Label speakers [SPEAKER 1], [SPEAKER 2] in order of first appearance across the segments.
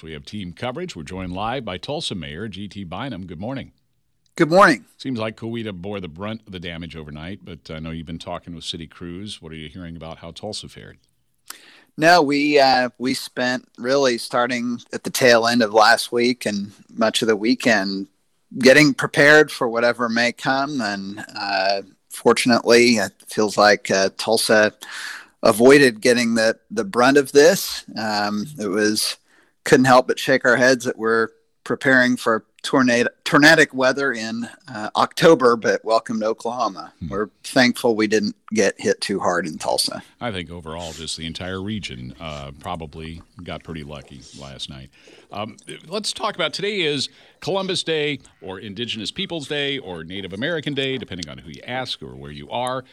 [SPEAKER 1] We have team coverage. We're joined live by Tulsa Mayor G.T. Bynum. Good morning.
[SPEAKER 2] Good morning.
[SPEAKER 1] Seems like Coweta bore the brunt of the damage overnight, but I know you've been talking with city crews. What are you hearing about how Tulsa fared?
[SPEAKER 2] No, we uh, we spent really starting at the tail end of last week and much of the weekend getting prepared for whatever may come. And uh, fortunately, it feels like uh, Tulsa avoided getting the the brunt of this. Um, it was couldn't help but shake our heads that we're preparing for tornado tornadic weather in uh, October, but welcome to Oklahoma. Hmm. We're thankful we didn't get hit too hard in Tulsa.
[SPEAKER 1] I think overall, just the entire region uh, probably got pretty lucky last night. Um, let's talk about today is Columbus Day or Indigenous Peoples Day or Native American Day, depending on who you ask or where you are.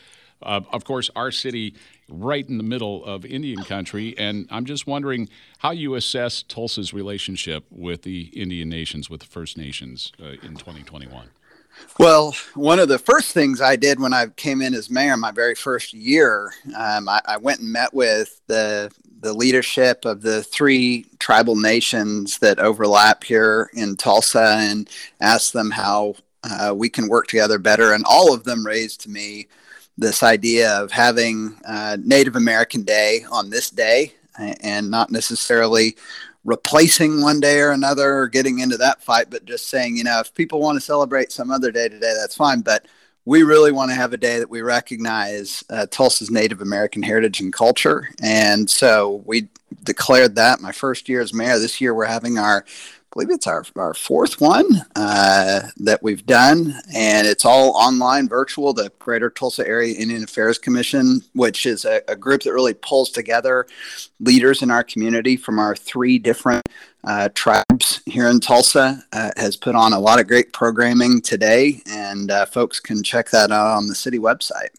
[SPEAKER 1] Uh, of course, our city right in the middle of Indian country, and I'm just wondering how you assess Tulsa's relationship with the Indian nations, with the First Nations uh, in 2021.
[SPEAKER 2] Well, one of the first things I did when I came in as mayor, my very first year, um, I, I, went and met with the the leadership of the three tribal nations that overlap here in Tulsa, and asked them how uh, we can work together better. And all of them raised to me this idea of having uh, Native American Day on this day and not necessarily replacing one day or another or getting into that fight, but just saying, you know, if people want to celebrate some other day today, that's fine. But we really want to have a day that we recognize uh, Tulsa's Native American heritage and culture. And so we declared that my first year as mayor. This year we're having our believe it's our, our fourth one uh, that we've done, and it's all online, virtual. The Greater Tulsa Area Indian Affairs Commission, which is a, a group that really pulls together leaders in our community from our three different uh, tribes here in Tulsa, uh, has put on a lot of great programming today, and uh, folks can check that out on the city website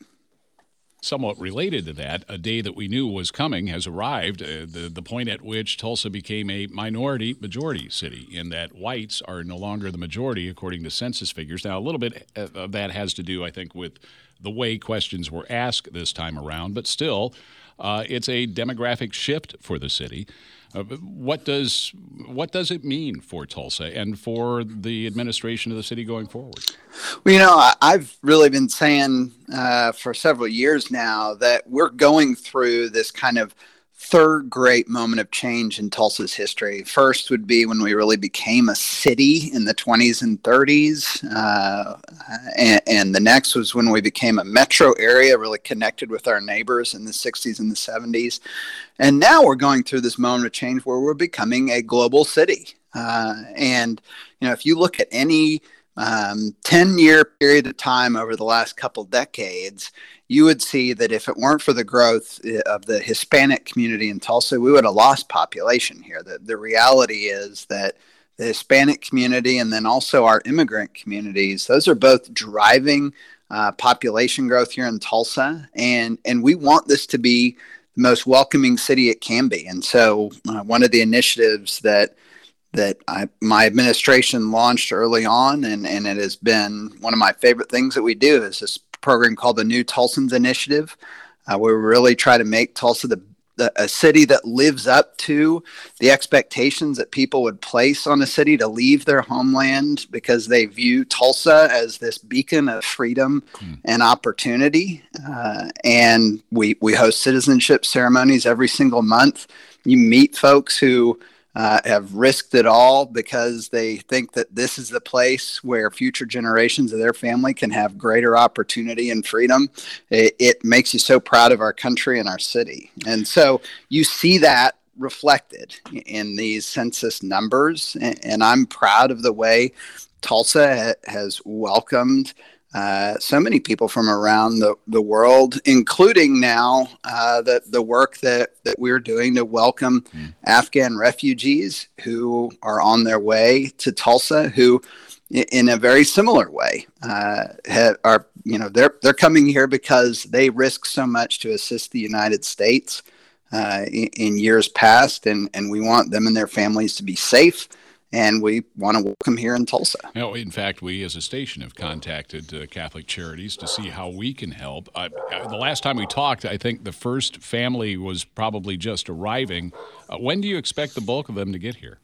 [SPEAKER 1] somewhat related to that, a day that we knew was coming has arrived. Uh, the, the point at which Tulsa became a minority majority city, in that whites are no longer the majority according to census figures. Now, a little bit of that has to do, I think, with the way questions were asked this time around, but still, uh, it's a demographic shift for the city. Uh, what does what does it mean for Tulsa and for the administration of the city going forward?
[SPEAKER 2] Well, you know, I've really been saying uh, for several years now that we're going through this kind of third great moment of change in Tulsa's history. First would be when we really became a city in the 20s and 30s. Uh, and, and, the next was when we became a metro area, really connected with our neighbors in the 60s and the 70s. And now we're going through this moment of change where we're becoming a global city. Uh, and, you know, if you look at any um, 10 year period of time over the last couple decades, you would see that if it weren't for the growth eh, of the Hispanic community in Tulsa, we would have lost population here. The, the reality is that the Hispanic community and then also our immigrant communities, those are both driving uh, population growth here in Tulsa. And, and we want this to be the most welcoming city it can be. And so, uh, one of the initiatives that that I, my administration launched early on, and, and it has been one of my favorite things that we do is this program called the New Tulsans Initiative, uh, where we really try to make Tulsa the, the, a city that lives up to the expectations that people would place on a city to leave their homeland because they view Tulsa as this beacon of freedom mm. and opportunity. Uh, and we we host citizenship ceremonies every single month. You meet folks who uh, have risked it all because they think that this is the place where future generations of their family can have greater opportunity and freedom. It, it makes you so proud of our country and our city. And so you see that reflected in these census numbers. And, and I'm proud of the way Tulsa ha- has welcomed uh, so many people from around the, the world, including now uh, the, the work that, that we're doing to welcome mm. Afghan refugees who are on their way to Tulsa, who in a very similar way uh, have, are you know they're they're coming here because they risk so much to assist the United States uh, in, in, years past, and and we want them and their families to be safe and we want to welcome here in Tulsa.
[SPEAKER 1] You know, in fact, we as a station have contacted uh, Catholic Charities to see how we can help. Uh, the last time we talked, I think the first family was probably just arriving. Uh, when do you expect the bulk of them to get here?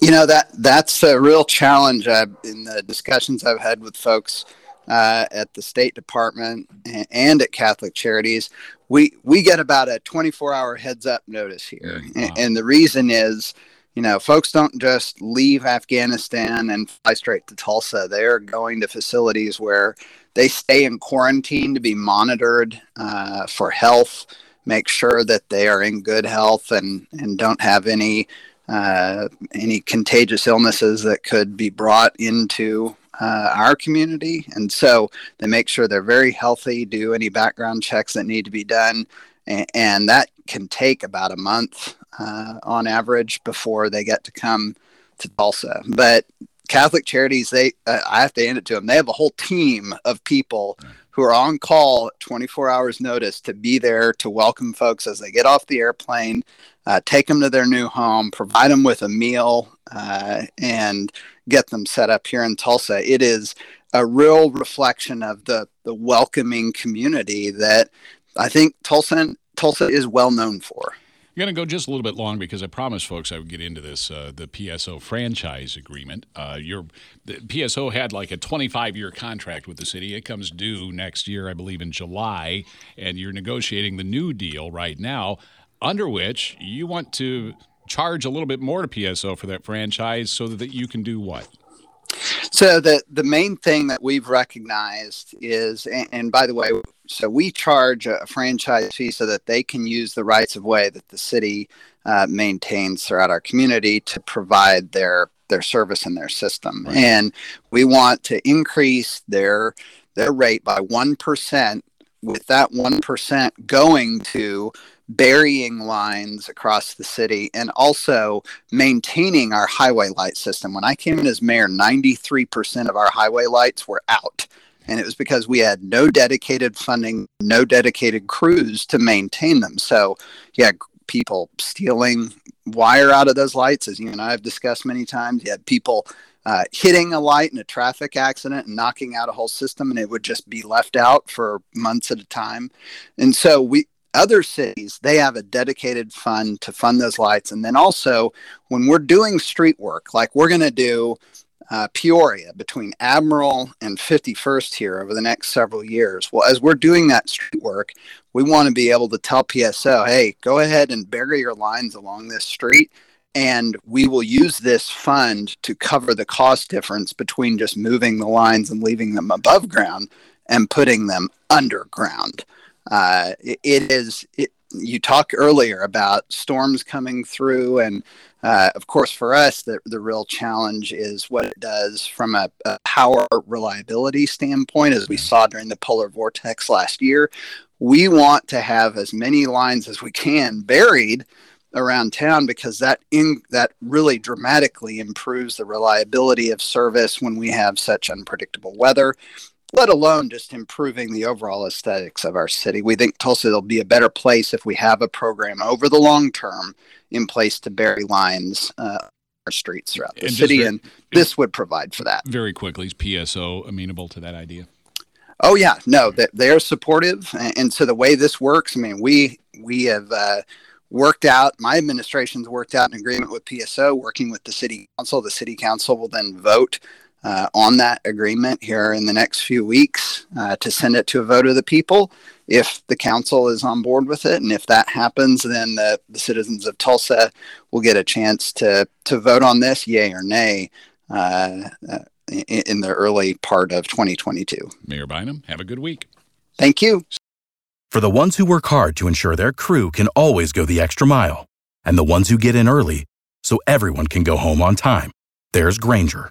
[SPEAKER 2] You know that that's a real challenge uh, in the discussions I've had with folks uh, at the State Department and at Catholic Charities. We we get about a 24 hour heads up notice here, wow. and, and the reason is you know, folks don't just leave Afghanistan and fly straight to Tulsa. They're going to facilities where they stay in quarantine to be monitored uh, for health, make sure that they are in good health and, and don't have any uh, any contagious illnesses that could be brought into uh, our community. And so they make sure they're very healthy, do any background checks that need to be done. And, and that can take about a month uh, on average before they get to come to Tulsa. But Catholic Charities, they uh, I have to hand it to them. They have a whole team of people who are on call 24 hours notice to be there to welcome folks as they get off the airplane, uh, take them to their new home, provide them with a meal, uh, and get them set up here in Tulsa. It is a real reflection of the the welcoming community that I think Tulsa Tulsa is well known for.
[SPEAKER 1] You're going to go just a little bit long because I promised folks I would get into this uh, the PSO franchise agreement. Uh, your the PSO had like a 25 year contract with the city. It comes due next year, I believe, in July, and you're negotiating the new deal right now, under which you want to charge a little bit more to PSO for that franchise so that you can do what?
[SPEAKER 2] So the the main thing that we've recognized is, and, and, by the way, so we charge a franchise fee so that they can use the rights of way that the city uh, maintains throughout our community to provide their their service and their system, right. and we want to increase their their rate by one percent. With that one percent going to burying lines across the city and also maintaining our highway light system. When I came in as mayor, 93% of our highway lights were out. And it was because we had no dedicated funding, no dedicated crews to maintain them. So, yeah, people stealing wire out of those lights, as you and I have discussed many times. You had people uh, hitting a light in a traffic accident and knocking out a whole system, and it would just be left out for months at a time. And so we other cities they have a dedicated fund to fund those lights. And then also when we're doing street work like we're going to do uh, peoria between admiral and 51st here over the next several years. Well as we're doing that street work we want to be able to tell pso hey go ahead and bury your lines along this street and we will use this fund to cover the cost difference between just moving the lines and leaving them above ground and putting them underground uh, it, it is it, you talked earlier about storms coming through and uh, of course for us the, the real challenge is what it does from a, a, power reliability standpoint as we saw during the polar vortex last year. We want to have as many lines as we can buried around town because that in that really dramatically improves the reliability of service when we have such unpredictable weather let alone just improving the overall aesthetics of our city. We think Tulsa will be a better place if we have a program over the long term in place to bury lines uh, our streets throughout the and city, very, and this would provide for that.
[SPEAKER 1] Very quickly, is PSO amenable to that idea?
[SPEAKER 2] Oh yeah, no, that they're supportive, and so the way this works, I mean, we we have. Uh, worked out my administration's worked out an agreement with PSO working with the city council the city council will then vote uh, on that agreement here in the next few weeks uh, to send it to a vote of the people if the council is on board with it. And if that happens, then the, the citizens of Tulsa will get a chance to, to vote on this, yay or nay, uh, uh in, in the early part of 2022.
[SPEAKER 1] Mayor Bynum, have a good week.
[SPEAKER 2] Thank you.
[SPEAKER 3] For the ones who work hard to ensure their crew can always go the extra mile, and the ones who get in early so everyone can go home on time, there's Grainger